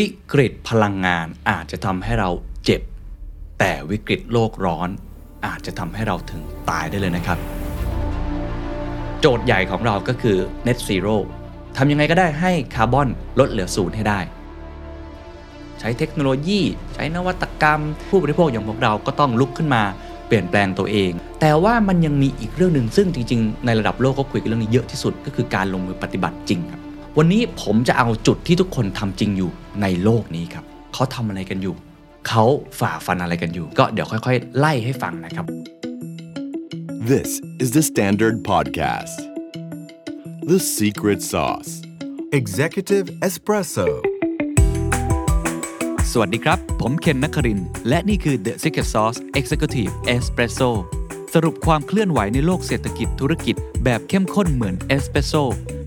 วิกฤตพลังงานอาจจะทำให้เราเจ็บ แต่วิกฤตโลกร้อนอาจจะทำให้เราถึงตายได้เลยนะครับ โจทย์ใหญ่ของเราก็คือ net zero ทำยังไงก็ได้ให้คาร์บอนลดเหลือศูนย์ให้ได้ ใช้เทคโนโลยี ใช้นวัตกรรม ผู้บริโภคอย่างพวกเราก็ต้องลุกขึ้นมาเปลี่ยนแปลงตัวเอง แต่ว่ามันยังมีอีกเรื่องหนึ่งซึ่งจริงๆ ในระดับโลกก็คุยกันเรื่องนี้เยอะที่สุดก็คือการลงมือปฏิบัติจริงครับ วันนี้ผมจะเอาจุดที่ทุกคนทำจริงอยู่ในโลกนี้ครับเขาทำอะไรกันอยู่ เขาฝ่าฟันอะไรกันอยู่ ก็เดี๋ยวค่อยๆ ไล่ให้ฟังนะครับ This is the Standard Podcast. The Secret Sauce. Executive Espresso สวัสดีครับ ผมเคนนักครินทร์และนี่คือ The Secret Sauce Executive Espresso สรุปความเคลื่อนไหวในโลกเศรษฐกิจธุรกิจแบบเข้มข้นเหมือนเอสเปรสโซ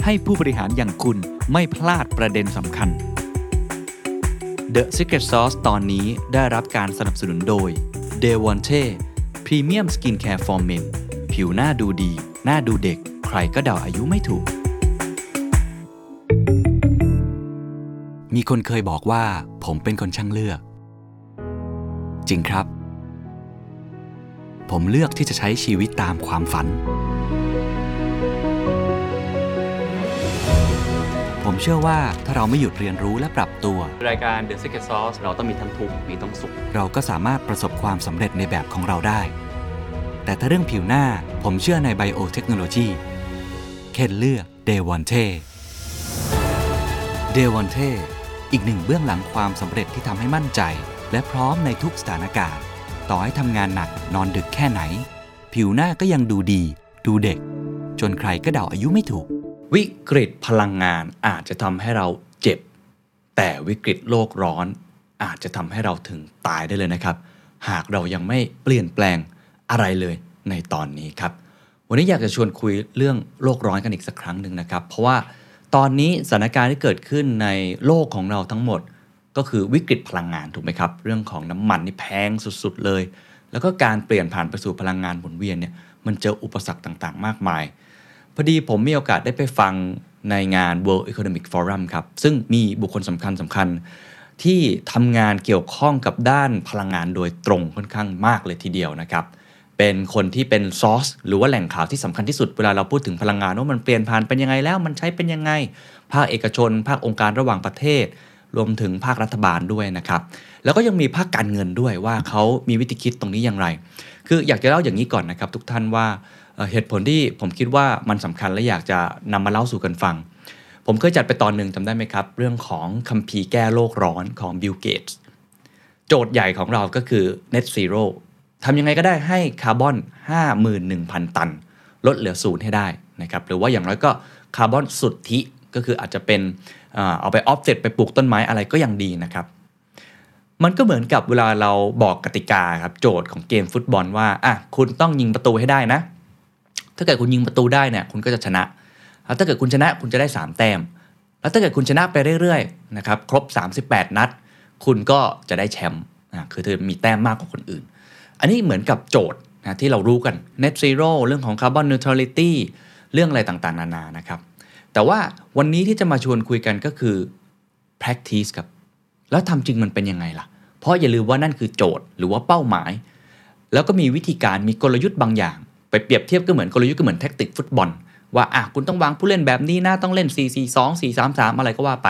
ให้ผู้บริหารอย่างคุณไม่พลาดประเด็นสำคัญ The Secret Sauce ตอนนี้ได้รับการสนับสนุนโดย d e v o n t e Premium Skincare for Men ผิวหน้าดูดี หน้าดูเด็ก ใครก็เดาอายุไม่ถูก มีคนเคยบอกว่าผมเป็นคนช่างเลือก จริงครับ ผมเลือกที่จะใช้ชีวิตตามความฝัน ผมเชื่อว่าถ้าเราไม่หยุดเรียนรู้และปรับตัว รายการ The Secret Sauce เราต้องมีทั้งทุกข์มีทั้งสุข เราก็สามารถประสบความสำเร็จในแบบของเราได้ แต่ถ้าเรื่องผิวหน้าผมเชื่อในไบโอเทคโนโลยีเคนเลือกเดวอนเทเดวอนเทอีกหนึ่งเบื้องหลังความสำเร็จที่ทำให้มั่นใจ และพร้อมในทุกสถานการณ์ ต่อให้ทำงานหนักนอนดึกแค่ไหน ผิวหน้าก็ยังดูดี ดูเด็ก จนใครก็เดาอายุไม่ถูก วิกฤตพลังงานอาจจะทำให้เราเจ็บ แต่วิกฤตโลกร้อน อาจจะทำให้เราถึงตายได้เลยนะครับ หากเรายังไม่เปลี่ยนแปลงอะไรเลยในตอนนี้ครับ วันนี้อยากจะชวนคุยเรื่องโลกร้อนกันอีกสักครั้งหนึ่งนะครับ เพราะว่าตอนนี้สถานการณ์ที่เกิดขึ้นในโลกของเราทั้งหมด ก็คือวิกฤตพลังงานถูกไหมครับ เรื่องของน้ำมันนี่แพงสุดๆเลย แล้วก็การเปลี่ยนผ่านไปสู่พลังงานหมุนเวียนเนี่ยมันเจออุปสรรคต่างๆ มากมาย พอดีผมมีโอกาสได้ไปฟังในงาน World Economic Forum ครับ ซึ่งมีบุคคลสำคัญสำคัญที่ทำงานเกี่ยวข้องกับด้านพลังงานโดยตรงค่อนข้างมากเลยทีเดียวนะครับ เป็นคนที่เป็นซอสหรือว่าแหล่งข่าวที่สำคัญที่สุดเวลาเราพูดถึงพลังงานว่ามันเปลี่ยนผ่านเป็นยังไงแล้วมันใช้เป็นยังไง ภาคเอกชน ภาคองค์การระหว่างประเทศ รวมถึงภาครัฐบาลด้วยนะครับ แล้วก็ยังมีภาคการเงินด้วยว่าเขามีวิธีคิดตรงนี้อย่างไร คืออยากจะเล่าอย่างนี้ก่อนนะครับทุกท่านว่า เหตุผลที่ผมคิดว่ามันสำคัญและอยากจะนำมาเล่าสู่กันฟัง ผมเคยจัดไปตอนหนึ่งจำได้ไหมครับ เรื่องของคัมภีร์แก้โลกร้อนของบิลเกตส์โจทย์ใหญ่ของเราก็คือ net zero ทำยังไงก็ได้ให้คาร์บอน 51,000 ตัน ลดเหลือศูนย์ให้ได้นะครับหรือว่าอย่างน้อยก็คาร์บอนสุทธิก็คืออาจจะเป็นเอาไปออฟเซตไปปลูกต้นไม้อะไรก็ยังดีนะครับ มันก็เหมือนกับเวลาเราบอกกติกาครับโจทย์ของเกมฟุตบอลว่าอะคุณต้องยิงประตูให้ได้นะ ถ้าเกิดคุณยิงประตูได้เนี่ยคุณก็จะชนะ แล้วถ้าเกิดคุณชนะคุณจะได้ 3 แต้ม แล้วถ้าเกิดคุณชนะไปเรื่อยๆนะครับครบ 38 นัด คุณก็จะได้แชมป์อะคือเธอมีแต้มมากกว่าคนอื่น อันนี้เหมือนกับโจทย์นะที่เรารู้กัน net zero เรื่องของ carbon neutrality เรื่องอะไรต่างๆ นานานะครับ แต่ว่าวันนี้ที่จะมาชวนคุยกันก็คือ practice ครับ แล้วทำจริงมันเป็นยังไงล่ะ เพราะอย่าลืมว่านั่นคือโจทย์หรือว่าเป้าหมาย แล้วก็มีวิธีการมีกลยุทธ์บางอย่าง ไปเปรียบเทียบก็เหมือนกลยุทธ์ก็เหมือนแท็กติกฟุตบอล ว่าอะคุณต้องวางผู้เล่นแบบนี้นะต้องเล่น 4 4 2 4 3 3 อะไรก็ว่าไป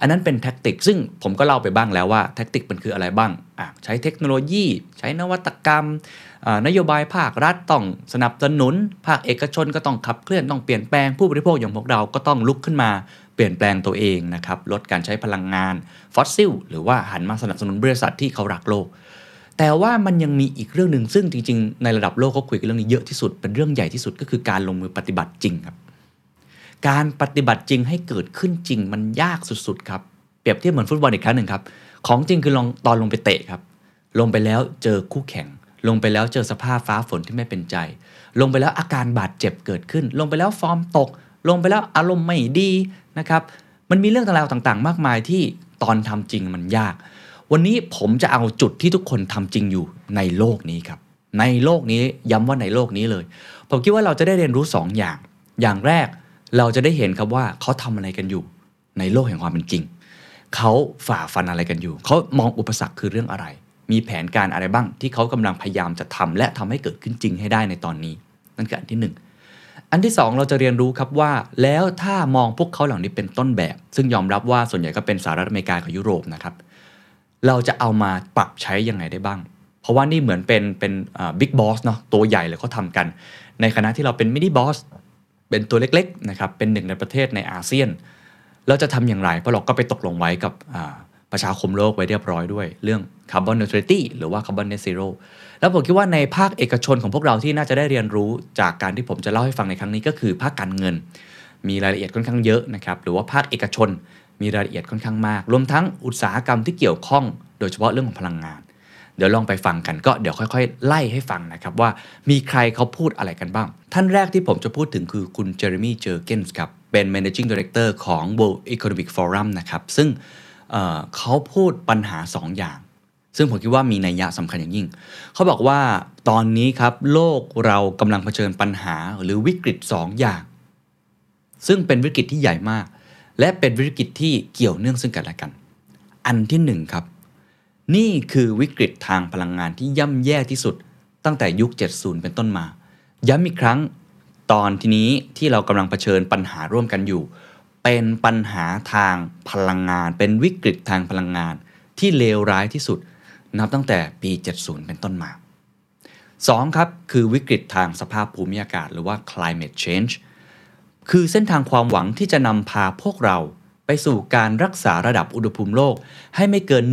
อันนั้นเป็นแท็กติก ซึ่งผมก็เล่าไปบ้างแล้วว่าแท็กติกมันคืออะไรบ้างอะใช้เทคโนโลยี ใช้นวัตกรรม นโยบายภาครัฐต้องสนับสนุน ภาคเอกชนก็ต้องขับเคลื่อนต้องเปลี่ยนแปลงผู้บริโภคอย่างพวกเราก็ต้องลุกขึ้นมาเปลี่ยนแปลงตัวเองนะครับลดการใช้พลังงานฟอสซิลหรือว่าหันมาสนับสนุนบริษัทที่เขารักโลก แต่ว่ามันยังมีอีกเรื่องหนึ่งซึ่งจริงๆ ในระดับโลกเขาคุยกันเรื่องนี้เยอะที่สุดเป็นเรื่องใหญ่ที่สุดก็คือการลงมือปฏิบัติจริงครับ การปฏิบัติจริงให้เกิดขึ้นจริงมันยากสุดๆครับเปรียบเทียบเหมือนฟุตบอลอีกครั้งหนึ่งครับของจริงคือลองตอนลงไปเตะครับ ลงไปแล้วเจอคู่แข่ง ลงไปแล้วเจอสภาพฟ้าฝนที่ไม่เป็นใจ ลงไปแล้วอาการบาดเจ็บเกิดขึ้น ลงไปแล้วฟอร์มตก ลงไปแล้วอารมณ์ไม่ดีนะครับมันมีเรื่องราวต่างๆ มากมายที่ตอนทำจริงมันยาก วันนี้ผมจะเอาจุดที่ทุกคนทำจริงอยู่ในโลกนี้ครับ ในโลกนี้ย้ำว่าในโลกนี้เลย ผมคิดว่าเราจะได้เรียนรู้ 2ออย่าง อย่างแรกเราจะได้เห็นครับว่าเขาทำอะไรกันอยู่ ในโลกแห่งความเป็นจริง เขาฝ่าฟันอะไรกันอยู่ เขามองอุปสรรคคือเรื่องอะไร มีแผนการอะไรบ้าง ที่เขากำลังพยายามจะทำและทำให้เกิดขึ้นจริงให้ได้ในตอนนี้ นั่นคืออันที่หนึ่งอันที่ 2 เราจะเรียนรู้ครับว่า แล้วถ้ามองพวกเขาเหล่านี้เป็นต้นแบบ ซึ่งยอมรับว่าส่วนใหญ่ก็เป็นสหรัฐอเมริกากับยุโรปนะครับ เราจะเอามาปรับใช้ยังไงได้บ้าง เพราะว่านี่เหมือนเป็นเป็นbig boss เนาะตัวใหญ่เลยเขาทำกัน ในขณะที่เราเป็น mini boss เป็นตัวเล็กๆนะครับเป็นหนึ่งในประเทศในอาเซียน เราจะทำอย่างไรเพราะเราก็ไปตกลงไว้กับประชาคมโลกไว้เรียบร้อยด้วย เรื่อง carbon neutrality หรือว่า carbon net zero แล้วผมคิดว่าในภาคเอกชนของพวกเราที่น่าจะได้เรียนรู้จากการที่ผมจะเล่าให้ฟังในครั้งนี้ก็คือภาคการเงิน มีรายละเอียดค่อนข้างเยอะนะครับหรือว่าภาคเอกชน มีรายละเอียดค่อนข้างมาก รวมทั้งอุตสาหกรรมที่เกี่ยวข้อง โดยเฉพาะเรื่องของพลังงาน เดี๋ยวลองไปฟังกันก็เดี๋ยวค่อยๆ ไล่ให้ฟังนะครับว่ามีใครเขาพูดอะไรกันบ้าง ท่านแรกที่ผมจะพูดถึงคือคุณเจอร์มี่เจอร์เกนส์ครับเป็น managing director ของ World Economic Forum นะครับซึ่งเเขาพูดปัญหา 2 อย่าง ซึ่งผมคิดว่ามีนัยยะสำคัญอย่างยิ่ง เขาบอกว่าตอนนี้ครับโลกเรากำลังเผชิญปัญหาหรือวิกฤต 2 อย่าง ซึ่งเป็นวิกฤตที่ใหญ่มาก และเป็นวิกฤตที่เกี่ยวเนื่องซึ่งกันและกัน อันที่ 1 ครับ นี่คือวิกฤตทางพลังงานที่ย่ำแย่ที่สุด ตั้งแต่ยุค 70 เป็นต้นมา ย้ำอีกครั้งตอนทีนี้ที่เรากำลังเผชิญปัญหาร่วมกันอยู่ เป็นปัญหาทางพลังงาน เป็นวิกฤตทางพลังงาน ที่เลวร้ายที่สุด นับตั้งแต่ปี 70 เป็นต้นมา 2. ครับคือวิกฤตทางสภาพภูมิอากาศ หรือว่า climate change คือเส้นทางความหวังที่จะนำพาพวกเราไปสู่การรักษาระดับอุณหภูมิโลกให้ไม่เกิน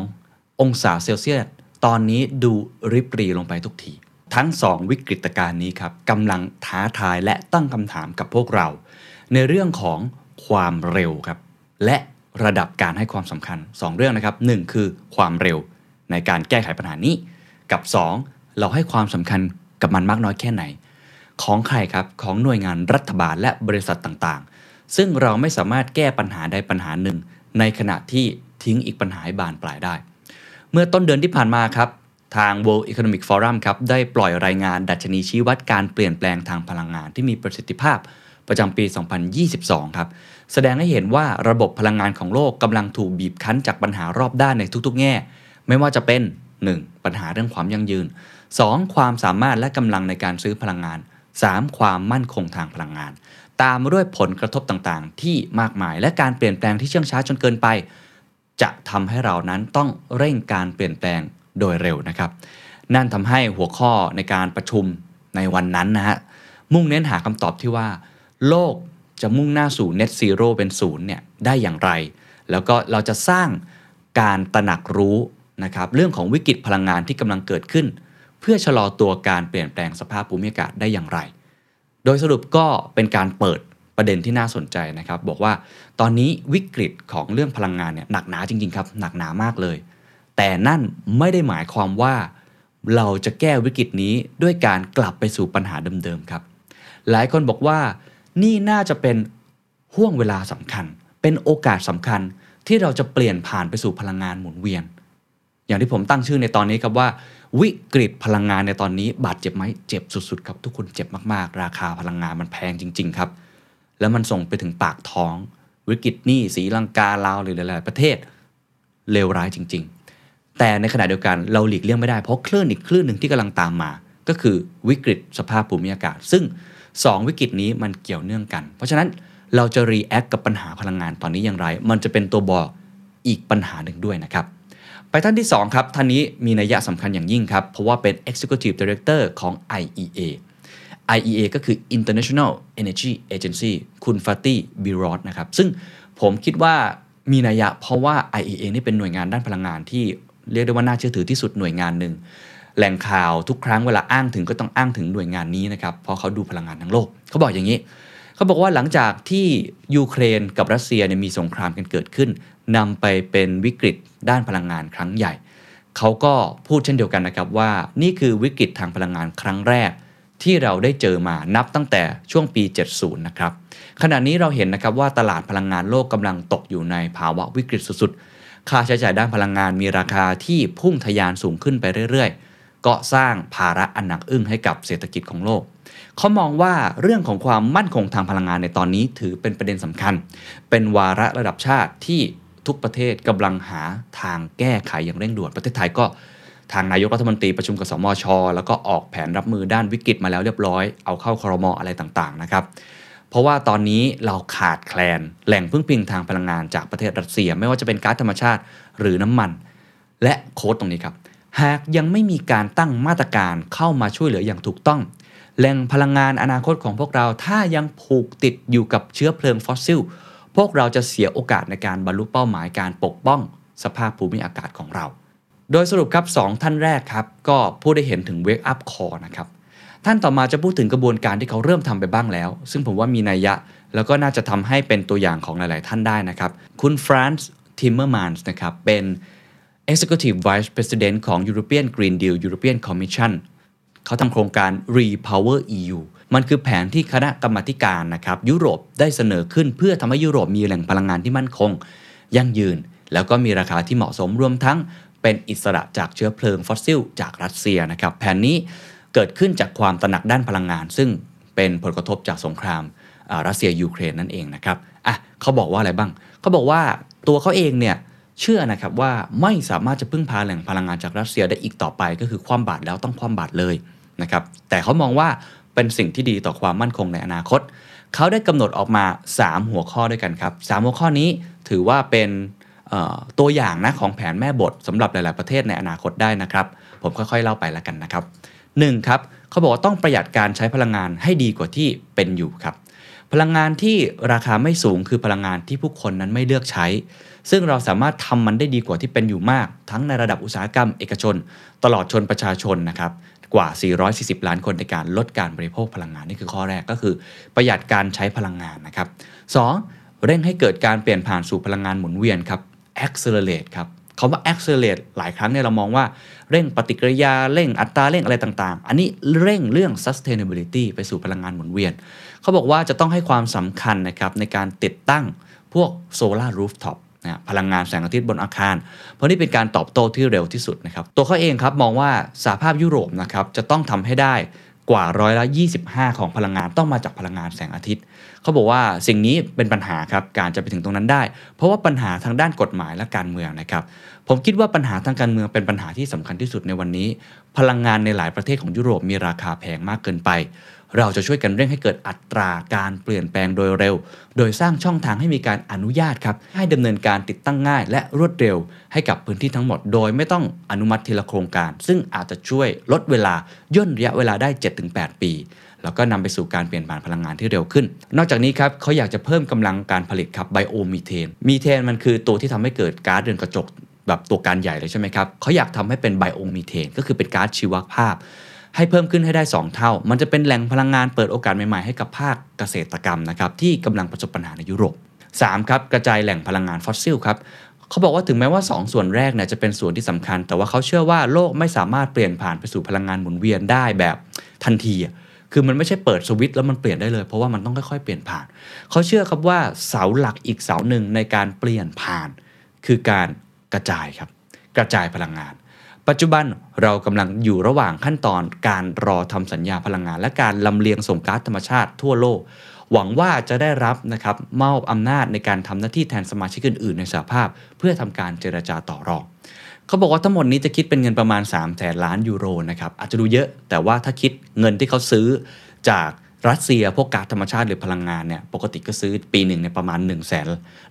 1.2 องศาเซลเซียส ตอนนี้ดูริบรีลงไปทุกที ทั้ง 2 วิกฤตการณ์นี้ครับกำลังท้าทายและตั้งคำถามกับพวกเรา ในเรื่องของความเร็วครับ และระดับการให้ความสำคัญ 2 เรื่องนะครับ 1 คือความเร็วในการแก้ไขปัญหานี้ กับ 2 เราให้ความสำคัญกับมันมากน้อยแค่ไหน ของใครครับของหน่วยงานรัฐบาลและบริษัทต่างๆ ซึ่งเราไม่สามารถแก้ปัญหาใดปัญหาหนึ่ง ในขณะที่ทิ้งอีกปัญหาบานปลายได้ เมื่อต้นเดือนที่ผ่านมาครับทาง World Economic Forum ครับได้ปล่อยรายงานดัชนีชี้วัดการเปลี่ยนแปลงทางพลังงานที่มีประสิทธิภาพประจำปี 2022 ครับ แสดงให้เห็นว่าระบบพลังงานของโลกกำลังถูกบีบคั้นจากปัญหารอบด้านในทุกๆ แง่ ไม่ว่าจะเป็น 1. ปัญหาเรื่องความยั่งยืน 2. ความสามารถและกำลังในการซื้อพลังงาน 3. ความมั่นคงทางพลังงาน ตามมาด้วยผลกระทบต่างๆ ที่มากมายและการเปลี่ยนแปลงที่เชื่องช้าจนเกินไป จะทำให้เรานั้นต้องเร่งการเปลี่ยนแปลงโดยเร็วนะครับ นั่นทำให้หัวข้อในการประชุมในวันนั้นนะฮะมุ่งเน้นหาคำตอบที่ว่า โลกจะมุ่งหน้าสู่ net zero เป็นศูนย์เนี่ยได้อย่างไร แล้วก็เราจะสร้างการตระหนักรู้นะครับเรื่องของวิกฤตพลังงานที่กำลังเกิดขึ้น เพื่อชะลอตัวการเปลี่ยนแปลงสภาพภูมิอากาศได้อย่างไร โดยสรุปก็เป็นการเปิดประเด็นที่น่าสนใจนะครับ บอกว่าตอนนี้วิกฤตของเรื่องพลังงานเนี่ยหนักหนาจริง ๆ ครับ หนักหนามากเลย แต่นั่นไม่ได้หมายความว่า เราจะแก้วิกฤตนี้ด้วยการกลับไปสู่ปัญหาเดิมๆครับ หลายคนบอกว่านี่น่าจะเป็นห่วงเวลาสำคัญ เป็นโอกาสสำคัญที่เราจะเปลี่ยนผ่านไปสู่พลังงานหมุนเวียน อย่างที่ผมตั้งชื่อในตอนนี้ครับว่า วิกฤตพลังงานในตอนนี้บาดเจ็บไหมเจ็บสุดๆครับทุกคนเจ็บมากๆ ราคาพลังงานมันแพงจริง ๆ ครับ แล้วมันส่งไปถึงปากท้อง วิกฤตนี่สีลังกาลาวหรือหลายๆประเทศเลวร้ายจริง ๆ แต่ในขณะเดียวกันเราหลีกเลี่ยงไม่ได้เพราะคลื่นอีกคลื่นหนึ่งที่กำลังตามมา ก็คือวิกฤตสภาพภูมิอากาศ ซึ่ง 2 วิกฤตนี้มันเกี่ยวเนื่องกัน เพราะฉะนั้นเราจะ react กับปัญหาพลังงานตอนนี้อย่างไร มันจะเป็นตัวบอกอีกปัญหาหนึ่งด้วยนะครับ ไปท่านที่ 2 ครับ ท่านนี้มีนัยยะสำคัญอย่างยิ่งครับ เพราะว่าเป็น Executive Director ของ IEA IEA ก็คือ International Energy Agency คุณฟาติห์ บิโรลนะครับ ซึ่งผมคิดว่ามีนัยยะเพราะว่า IEA นี่เป็นหน่วยงานด้านพลังงานที่เรียกได้ว่าน่าเชื่อถือที่สุดหน่วยงานหนึ่ง แหล่งข่าวทุกครั้งเวลาอ้างถึงก็ต้องอ้างถึงหน่วยงานนี้นะครับ เพราะเขาดูพลังงานทั้งโลก เขาบอกอย่างนี้ เขาบอกว่าหลังจากที่ยูเครนกับรัสเซียเนี่ยมีสงครามกันเกิดขึ้นนำไปเป็นวิกฤตด้านพลังงานครั้งใหญ่ เขาก็พูดเช่นเดียวกันนะครับว่านี่คือวิกฤตทางพลังงานครั้งแรก ที่เราได้เจอมานับตั้งแต่ช่วงปี 70 นะครับขณะนี้เราเห็นนะครับว่าตลาดพลังงานโลกกำลังตกอยู่ในภาวะวิกฤตสุดๆ ค่าใช้จ่ายด้านพลังงานมีราคาที่พุ่งทะยานสูงขึ้นไปเรื่อยๆ ก็สร้างภาระอันหนักอึ้งให้กับเศรษฐกิจของโลก เขามองว่าเรื่องของความมั่นคงทางพลังงานในตอนนี้ถือเป็นประเด็นสำคัญ เป็นวาระระดับชาติที่ทุกประเทศกำลังหาทางแก้ไขอย่างเร่งด่วนประเทศไทยก็ทางนายกรัฐมนตรีประชุมกับสมช แล้วก็ออกแผนรับมือด้านวิกฤตมาแล้วเรียบร้อย เอาเข้าครมอะไรต่างๆนะครับ เพราะว่าตอนนี้เราขาดแคลนแหล่งพึ่งพิงทางพลังงานจากประเทศรัสเซีย ไม่ว่าจะเป็นก๊าซธรรมชาติหรือน้ำมัน และโค้ดตรงนี้ครับ หากยังไม่มีการตั้งมาตรการเข้ามาช่วยเหลืออย่างถูกต้อง แหล่งพลังงานอนาคตของพวกเราถ้ายังผูกติดอยู่กับเชื้อเพลิงฟอสซิล พวกเราจะเสียโอกาสในการบรรลุเป้าหมายการปกป้อง สภาพภูมิอากาศของเรา โดยสรุปครับ 2 ท่านแรกครับ ก็พูดได้เห็นถึง wake up call นะครับ ท่านต่อมาจะพูดถึงกระบวนการที่เขาเริ่มทำไปบ้างแล้ว ซึ่งผมว่ามีนัยยะ แล้วก็น่าจะทำให้เป็นตัวอย่างของหลาย ๆ ท่านได้นะครับ คุณฟรานส์ทิมเมอร์มานส์นะครับเป็น Executive Vice President ของ European Green Deal European Commission เขาทำโครงการ Repower EU มันคือแผนที่คณะกรรมการนะครับยุโรปได้เสนอขึ้นเพื่อทำให้ยุโรปมีแหล่งพลังงานที่มั่นคง ยั่งยืน แล้วก็มีราคาที่เหมาะสมรวมทั้งเป็นอิสระจากเชื้อเพลิงฟอสซิล จากรัสเซียนะครับแผนนี้เกิดขึ้นจากความตระหนักด้านพลังงาน ซึ่งเป็นผลกระทบจากสงครามรัสเซียยูเครนนั่นเองนะครับอะเขาบอกว่าอะไรบ้าง เขาบอกว่าตัวเขาเองเนี่ยเชื่อนะครับว่าไม่สามารถจะพึ่งพาแหล่งพลังงานจากรัสเซียได้อีกต่อไป ก็คือความบาดแล้วต้องความบาดเลย นะครับแต่เขามองว่าเป็นสิ่งที่ดีต่อความมั่นคงในอนาคต เขาได้กำหนดออกมา 3 หัวข้อด้วยกันครับสามหัวข้อนี้ถือว่าเป็นตัวอย่างนะของแผนแม่บทสำหรับหลาย ๆประเทศในอนาคตได้นะครับ ผมค่อยๆเล่าไปแล้วกันนะครับ 1. ครับเขาบอกว่าต้องประหยัดการใช้พลังงานให้ดีกว่าที่เป็นอยู่ครับพลังงานที่ราคาไม่สูงคือพลังงานที่ผู้คนนั้นไม่เลือกใช้ ซึ่งเราสามารถทำมันได้ดีกว่าที่เป็นอยู่มาก ทั้งในระดับอุตสาหกรรมเอกชน ตลอดชนประชาชนนะครับ กว่า 440 ล้านคนในการลดการบริโภคพลังงานนี่คือข้อแรกก็คือ ประหยัดการใช้พลังงานนะครับ 2. เร่งให้เกิดการเปลี่ยนผ่านสู่พลังงานหมุนเวียนครับ accelerate ครับคำว่า accelerate หลายครั้งเนี่ยเรามองว่าเร่งปฏิกิริยาเร่งอัตราเร่งอะไรต่างๆ อันนี้เร่งเรื่อง sustainability ไปสู่พลังงานหมุนเวียน เขาบอกว่าจะต้องให้ความสำคัญนะครับในการติดตั้งพวก solar rooftop นะพลังงานแสงอาทิตย์บนอาคาร เพราะนี่เป็นการตอบโต้ที่เร็วที่สุดนะครับ ตัวเขาเองครับมองว่าสหภาพยุโรปนะครับจะต้องทำให้ได้กว่าร้อยละ 25 ของพลังงานต้องมาจากพลังงานแสงอาทิตย์ เขาบอกว่าสิ่งนี้เป็นปัญหาครับการจะไปถึงตรงนั้นได้ เพราะว่าปัญหาทางด้านกฎหมายและการเมืองนะครับ ผมคิดว่าปัญหาทางการเมืองเป็นปัญหาที่สำคัญที่สุดในวันนี้ พลังงานในหลายประเทศของยุโรปมีราคาแพงมากเกินไป เราจะช่วยกันเร่งให้เกิดอัตราการเปลี่ยนแปลงโดยเร็ว โดยสร้างช่องทางให้มีการอนุญาตครับ ให้ดำเนินการติดตั้งง่าย และรวดเร็ว ให้กับพื้นที่ทั้งหมด โดยไม่ต้องอนุมัติทีละโครงการ ซึ่งอาจจะช่วยลดเวลาย่นระยะเวลาได้ 7-8 ปี แล้วก็นำไปสู่การเปลี่ยนผ่านพลังงานที่เร็วขึ้น นอกจากนี้ครับเขาอยากจะเพิ่มกำลังการผลิตครับไบโอมีเทน มีเทนมันคือตัวที่ทำให้เกิดก๊าซเรือนกระจกแบบตัวการใหญ่เลยใช่ไหมครับเขาอยากทำให้เป็นไบโอมีเทน ก็คือเป็นก๊าซชีวภาพ ให้เพิ่มขึ้นให้ได้ 2 เท่า มันจะเป็นแหล่งพลังงานเปิดโอกาสใหม่ๆให้กับภาคเกษตรกรรมนะครับที่กำลังประสบปัญหาในยุโรป 3. ครับกระจายแหล่งพลังงานฟอสซิลครับเขาบอกว่าถึงแม้ว่า 2 ส่วนแรกเนี่ยจะเป็นส่วนที่สำคัญ แต่ว่าเขาเชื่อว่าโลกไม่สามารถเปลี่ยนผ่านไปสู่พลังงานหมุนเวียนได้แบบทันที คือมันไม่ใช่เปิดสวิตช์แล้วมันเปลี่ยนได้เลย เพราะว่ามันต้องค่อยๆเปลี่ยนผ่าน เขาเชื่อครับว่าเสาหลักอีกเสาหนึ่งในการเปลี่ยนผ่าน คือการกระจายครับกระจายพลังงาน ปัจจุบันเรากำลังอยู่ระหว่างขั้นตอนการรอทำสัญญาพลังงาน และการลำเลียงส่งก๊าซธรรมชาติทั่วโลก หวังว่าจะได้รับนะครับมอบอำนาจในการทำหน้าที่แทนสมาชิกอื่นๆ ในสหภาพ เพื่อทำการเจรจาต่อรองเขาบอกว่าทั้งหมดนี้จะคิดเป็นเงินประมาณ3แสนล้านยูโรนะครับอาจจะดูเยอะแต่ว่าถ้าคิดเงินที่เขาซื้อจาก รัสเซียพวกก๊าซธรรมชาติหรือพลังงานเนี่ยปกติก็ซื้อปีหนึ่งในประมาณ1 0 0 0 0แสน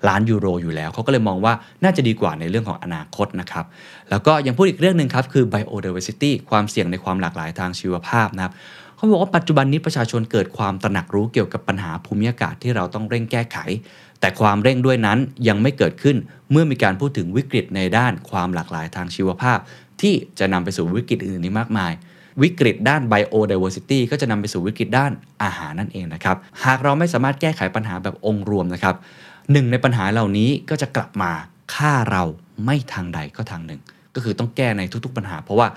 ล้านยูโรอยู่แล้ว เขาก็เลยมองว่าน่าจะดีกว่าในเรื่องของอนาคตนะครับ แล้วก็ยังพูดอีกเรื่องหนึ่งครับ คือ biodiversity ความเสี่ยงในความหลากหลายทางชีวภาพนะครับเขาบอกว่าปัจจุบันนี้ประชาชนเกิดความตระหนักรู้เกี่ยวกับปัญหาภูมิอากาศที่เราต้องเร่งแก้ไข แต่ความเร่งด้วยนั้นยังไม่เกิดขึ้นเมื่อมีการพูดถึงวิกฤตในด้านความหลากหลายทางชีวภาพ ที่จะนำไปสู่วิกฤตอื่นๆนี้มากมาย วิกฤตด้าน biodiversity ก็จะนำไปสู่วิกฤตด้านอาหารนั่นเองนะครับ หากเราไม่สามารถแก้ไขปัญหาแบบองค์รวมนะครับหนึ่งในปัญหาเหล่านี้ก็จะกลับมาฆ่าเราไม่ทางใดก็ทางหนึ่ง ก็คือต้องแก้ในทุกๆปัญหา เพราะว่า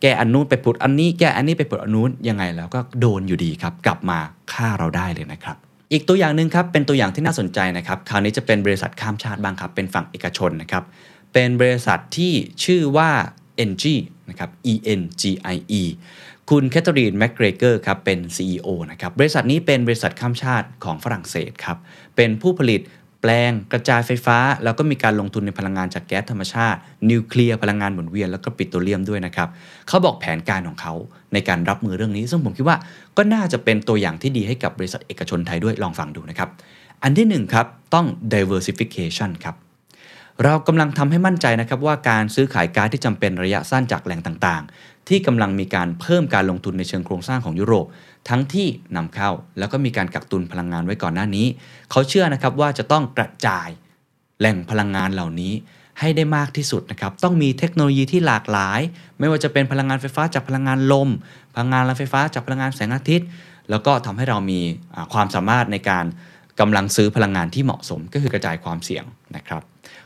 แก้อันนู้นไปผุดอันนี้แก้อันนี้ไปผุดอันนู้นยังไงแล้วก็โดนอยู่ดีครับ กลับมาฆ่าเราได้เลยนะครับอีกตัวอย่างหนึ่งครับเป็นตัวอย่างที่น่าสนใจนะครับคราวนี้จะเป็นบริษัทข้ามชาติบ้างครับเป็นฝั่งเอกชนนะครับเป็นบริษัทที่ชื่อว่า ENGIE นะครับ E N G I E คุณแคทเธอรีนแมคเกรเกอร์ครับเป็น CEO นะครับบริษัทนี้เป็นบริษัทข้ามชาติของฝรั่งเศสครับเป็นผู้ผลิตแปลงกระจายไฟฟ้า แล้วก็มีการลงทุนในพลังงานจากแก๊สธรรมชาติ นิวเคลียร์พลังงานหมุนเวียนแล้วก็ปิโตรเลียมด้วยนะครับเขาบอกแผนการของเขาในการรับมือเรื่องนี้ ซึ่งผมคิดว่าก็น่าจะเป็นตัวอย่างที่ดีให้กับบริษัทเอกชนไทยด้วยลองฟังดูนะครับอันที่หนึ่งครับต้อง diversification ครับ เรากำลังทำให้มั่นใจนะครับว่าการซื้อขายก๊าซที่จำเป็นระยะสั้นจากแหล่งต่างๆ ที่กำลังมีการเพิ่มการลงทุนในเชิงโครงสร้างของยุโรป ทั้งที่นำเข้าแล้วก็มีการกักตุนพลังงานไว้ก่อนหน้านี้ เขาเชื่อนะครับว่าจะต้องกระจายแหล่งพลังงานเหล่านี้ให้ได้มากที่สุดนะครับ ต้องมีเทคโนโลยีที่หลากหลาย ไม่ว่าจะเป็นพลังงานไฟฟ้าจากพลังงานลม พลังงานไฟฟ้าจากพลังงานแสงอาทิตย์ แล้วก็ทำให้เรามีความสามารถในการกำลังซื้อพลังงานที่เหมาะสมก็คือกระจายความเสี่ยงนะครับ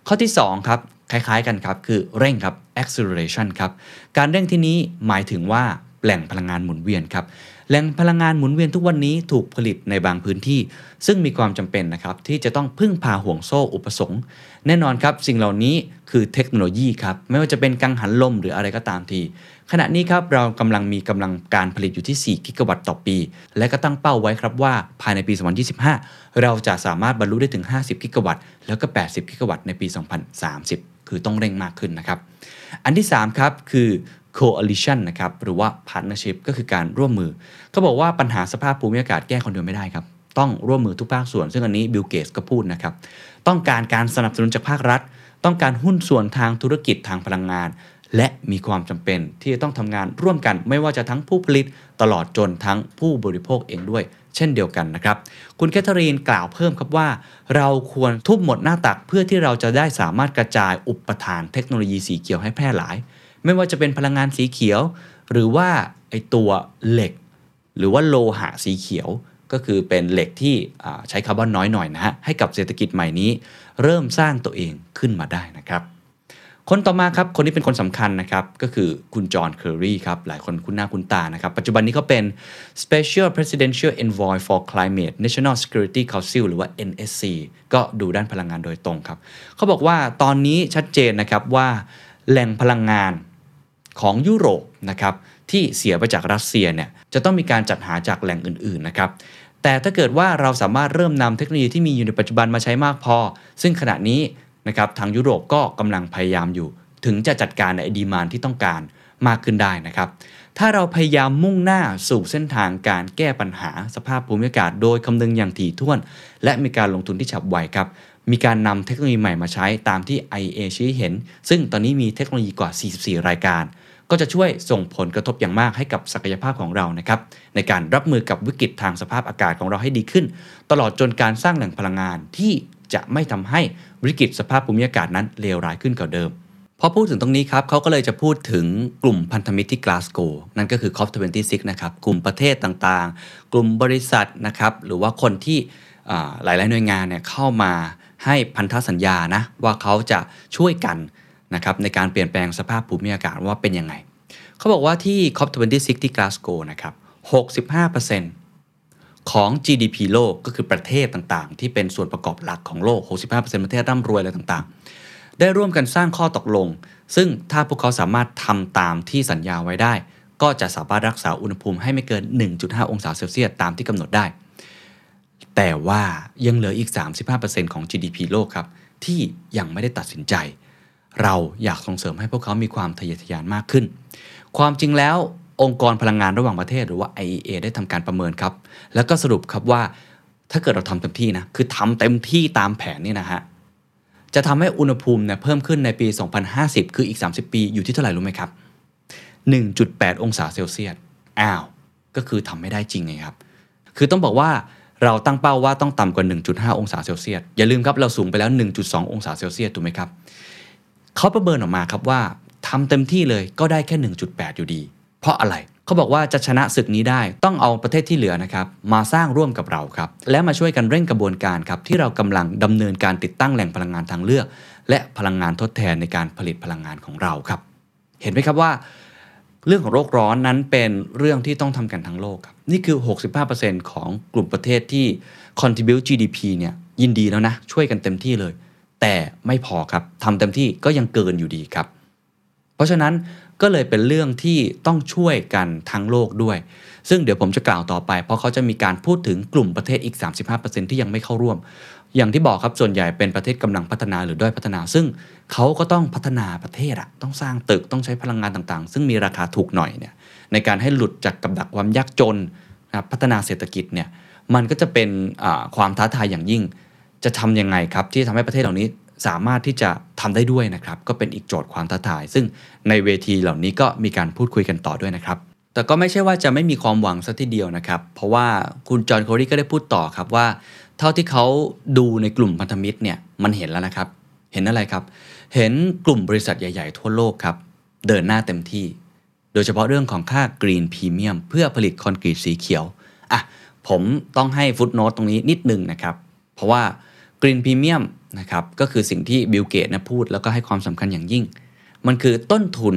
ข้อที่ 2 ครับ คล้ายๆกันครับ คือเร่งครับ acceleration ครับ การเร่งที่นี้หมายถึงว่าแหล่งพลังงานหมุนเวียนครับแหล่งพลังงานหมุนเวียนทุกวันนี้ถูกผลิตในบางพื้นที่ ซึ่งมีความจำเป็นนะครับที่จะต้องพึ่งพาห่วงโซ่อุปสงค์ แน่นอนครับ สิ่งเหล่านี้คือเทคโนโลยีครับ ไม่ว่าจะเป็นกังหันลมหรืออะไรก็ตามที ขณะนี้ครับเรากำลังมีกำลังการผลิตอยู่ที่ 4 กิกะวัตต์ต่อปี และก็ตั้งเป้าไว้ครับว่าภายในปี 2025 เราจะสามารถบรรลุได้ถึง 50 กิกะวัตต์แล้วก็ 80 กิกะวัตต์ในปี 2030 คือต้องเร่งมากขึ้นนะครับ อันที่ 3 ครับคือ coalition นะครับหรือว่า partnership ก็คือการร่วมมือเขาบอกว่าปัญหาสภาพภูมิอากาศแก้คนเดียวไม่ได้ครับต้องร่วมมือทุกภาคส่วน ซึ่งอันนี้บิลเกตส์ก็พูดนะครับ ต้องการการสนับสนุนจากภาครัฐ ต้องการหุ้นส่วนทางธุรกิจทางพลังงาน และมีความจำเป็นที่จะต้องทำงานร่วมกันไม่ว่าจะทั้งผู้ผลิตตลอดจนทั้งผู้บริโภคเองด้วย เช่นเดียวกันนะครับ คุณแคทเธอรีนกล่าวเพิ่มครับว่า เราควรทุ่มหมดหน้าตักเพื่อที่เราจะได้สามารถกระจายอุปทานเทคโนโลยีสีเขียวให้แพร่หลาย ไม่ว่าจะเป็นพลังงานสีเขียว หรือว่าไอตัวเหล็ก หรือว่าโลหะสีเขียวก็คือเป็นเหล็กที่ใช้คาร์บอนน้อยหน่อยนะฮะให้กับเศรษฐกิจใหม่นี้ เริ่มสร้างตัวเองขึ้นมาได้นะครับ คนต่อมาครับ คนนี้เป็นคนสำคัญนะครับ ก็คือคุณจอห์นเคร์รีครับ หลายคนคุ้นหน้าคุ้นตานะครับ ปัจจุบันนี้เขาเป็น Special Presidential Envoy for Climate National Security Council หรือว่า NSC ก็ดูด้านพลังงานโดยตรงครับ เขาบอกว่าตอนนี้ชัดเจนนะครับว่าแหล่งพลังงานของยุโรปนะครับที่เสียไปจากรัสเซียเนี่ยจะต้องมีการจัดหาจากแหล่งอื่นๆนะครับแต่ถ้าเกิดว่าเราสามารถเริ่มนำเทคโนโลยีที่มีอยู่ในปัจจุบันมาใช้มากพอ ซึ่งขณะนี้ นะครับทางยุโรปก็กำลังพยายามอยู่ ถึงจะจัดการในดีมานที่ต้องการมากขึ้นได้นะครับ ถ้าเราพยายามมุ่งหน้าสู่เส้นทางการแก้ปัญหาสภาพภูมิอากาศ โดยคำนึงอย่างถี่ถ้วน และมีการลงทุนที่ฉับไวครับ มีการนำเทคโนโลยีใหม่มาใช้ตามที่ IEA ชี้เห็น ซึ่งตอนนี้มีเทคโนโลยีกว่า 44 รายการ ก็จะช่วยส่งผลกระทบอย่างมากให้กับศักยภาพของเรานะครับในการรับมือกับวิกฤตทางสภาพอากาศของเราให้ดีขึ้น ตลอดจนการสร้างแหล่งพลังงานที่ จะไม่ทำให้วิกฤตสภาพภูมิอากาศนั้นเลวร้ายขึ้นกว่าเดิมพอพูดถึงตรงนี้ครับเขาก็เลยจะพูดถึงกลุ่มพันธมิตรที่กลาสโกนั่นก็คือ COP26 นะครับกลุ่มประเทศต่างๆ กลุ่มบริษัทนะครับหรือว่าคนที่หลายๆหน่วยงานเนี่ยเข้ามาให้พันธสัญญานะว่าเขาจะช่วยกันนะครับในการเปลี่ยนแปลงสภาพภูมิอากาศว่าเป็นยังไง เขาบอกว่าที่ COP26 ที่กลาสโกนะครับ65% ของ GDP โลกก็คือประเทศต่างๆ ที่เป็นส่วนประกอบหลักของโลก 65%ประเทศร่ำรวยอะไรต่างๆ ได้ร่วมกันสร้างข้อตกลง ซึ่งถ้าพวกเขาสามารถทำตามที่สัญญาไว้ได้ ก็จะสามารถรักษาอุณหภูมิให้ไม่เกิน 1.5 องศาเซลเซียสตามที่กำหนดได้ แต่ว่ายังเหลืออีก 35%ของ GDP โลกครับที่ยังไม่ได้ตัดสินใจ เราอยากส่งเสริมให้พวกเขามีความทะเยอทะยานมากขึ้น ความจริงแล้ว องค์กรพลังงานระหว่างประเทศหรือว่า IEA ได้ทำการประเมินครับ แล้วก็สรุปครับว่าถ้าเกิดเราทำเต็มที่นะคือทำเต็มที่ตามแผนนี่นะฮะจะทำให้อุณหภูมิเนี่ยเพิ่มขึ้นในปี 2050 คืออีก 30 ปีอยู่ที่เท่าไหร่รู้ไหมครับ 1.8 องศาเซลเซียสอ้าว ก็คือทำไม่ได้จริงไงครับ คือต้องบอกว่าเราตั้งเป้าว่าต้องต่ำกว่า 1.5 องศาเซลเซียสอย่าลืมครับเราสูงไปแล้ว 1.2 องศาเซลเซียสถูกไหมครับเขาประเมินออกมาครับว่าทำเต็มที่เลยก็ได้แค่ 1.8 อยู่ดี เพราะอะไรเขาบอกว่าจะชนะศึกนี้ได้ต้องเอาประเทศที่เหลือนะครับมาสร้างร่วมกับเราครับและมาช่วยกันเร่งกระบวนการครับที่เรากำลังดำเนินการติดตั้งแหล่งพลังงานทางเลือก และพลังงานทดแทนในการผลิตพลังงานของเราครับ เห็นไหมครับว่า เรื่องของโลกร้อนนั้นเป็นเรื่องที่ต้องทำกันทั้งโลกครับนี่คือ 65%ของกลุ่มประเทศที่ contribute GDP เนี่ยยินดีแล้วนะช่วยกันเต็มที่เลย แต่ไม่พอครับทำเต็มที่ก็ยังเกินอยู่ดีครับ เพราะฉะนั้น ก็เลยเป็นเรื่องที่ต้องช่วยกันทั้งโลกด้วย ซึ่งเดี๋ยวผมจะกล่าวต่อไป เพราะเขาจะมีการพูดถึงกลุ่มประเทศอีก 35%ที่ยังไม่เข้าร่วม อย่างที่บอกครับส่วนใหญ่เป็นประเทศกำลังพัฒนาหรือด้อยพัฒนา ซึ่งเขาก็ต้องพัฒนาประเทศอะต้องสร้างตึกต้องใช้พลังงานต่างๆ ซึ่งมีราคาถูกหน่อยเนี่ยในการให้หลุดจากกับดักความยากจนนะพัฒนาเศรษฐกิจเนี่ยมันก็จะเป็นความท้าทายอย่างยิ่ง จะทำยังไงครับที่ทำให้ประเทศเหล่านี้ สามารถที่จะทำได้ด้วยนะครับ ก็เป็นอีกโจทย์ความท้าทาย ซึ่งในเวทีเหล่านี้ก็มีการพูดคุยกันต่อด้วยนะครับ แต่ก็ไม่ใช่ว่าจะไม่มีความหวังสักทีเดียวนะครับ เพราะว่าคุณจอห์น เคร์รีก็ได้พูดต่อครับว่า เท่าที่เขาดูในกลุ่มพันธมิตรเนี่ยมันเห็นแล้วนะครับ เห็นอะไรครับ เห็นกลุ่มบริษัทใหญ่ ๆ ทั่วโลกครับเดินหน้าเต็มที่ โดยเฉพาะเรื่องของค่า green premium เพื่อผลิตคอนกรีตสีเขียวอะผมต้องให้ footnote ตรงนี้นิดนึงนะครับ เพราะว่า green premium นะครับก็คือสิ่งที่บิลเกตส์นะพูดแล้วก็ให้ความสำคัญอย่างยิ่ง มันคือต้นทุน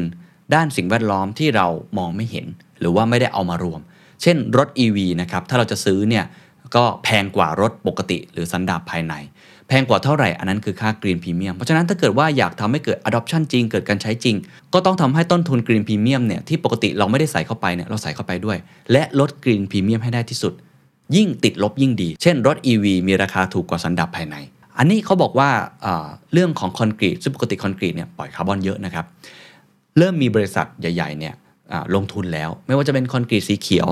ด้านสิ่งแวดล้อมที่เรามองไม่เห็น หรือว่าไม่ได้เอามารวม เช่นรถ EV นะครับถ้าเราจะซื้อเนี่ยก็แพงกว่ารถปกติหรือสันดาปภายใน แพงกว่าเท่าไหร่ อันนั้นคือค่ากรีนพรีเมียมเพราะฉะนั้นถ้าเกิดว่าอยากทำให้เกิด adoption จริง เกิดการใช้จริง ก็ต้องทำให้ต้นทุนกรีนพรีเมียมเนี่ยที่ปกติเราไม่ได้ใส่เข้าไปเนี่ยเราใส่เข้าไปด้วย และลดกรีนพรีเมียมให้ได้ที่สุด ยิ่งติดลบยิ่งดี เช่นรถ EV มีราคาถูกกว่าสันดาปภายใน อันนี้เขาบอกว่าเรื่องของคอนกรีตซึ่งปกติคอนกรีตเนี่ยปล่อยคาร์บอนเยอะนะครับ เริ่มมีบริษัทใหญ่ๆเนี่ยลงทุนแล้ว ไม่ว่าจะเป็นคอนกรีตสีเขียว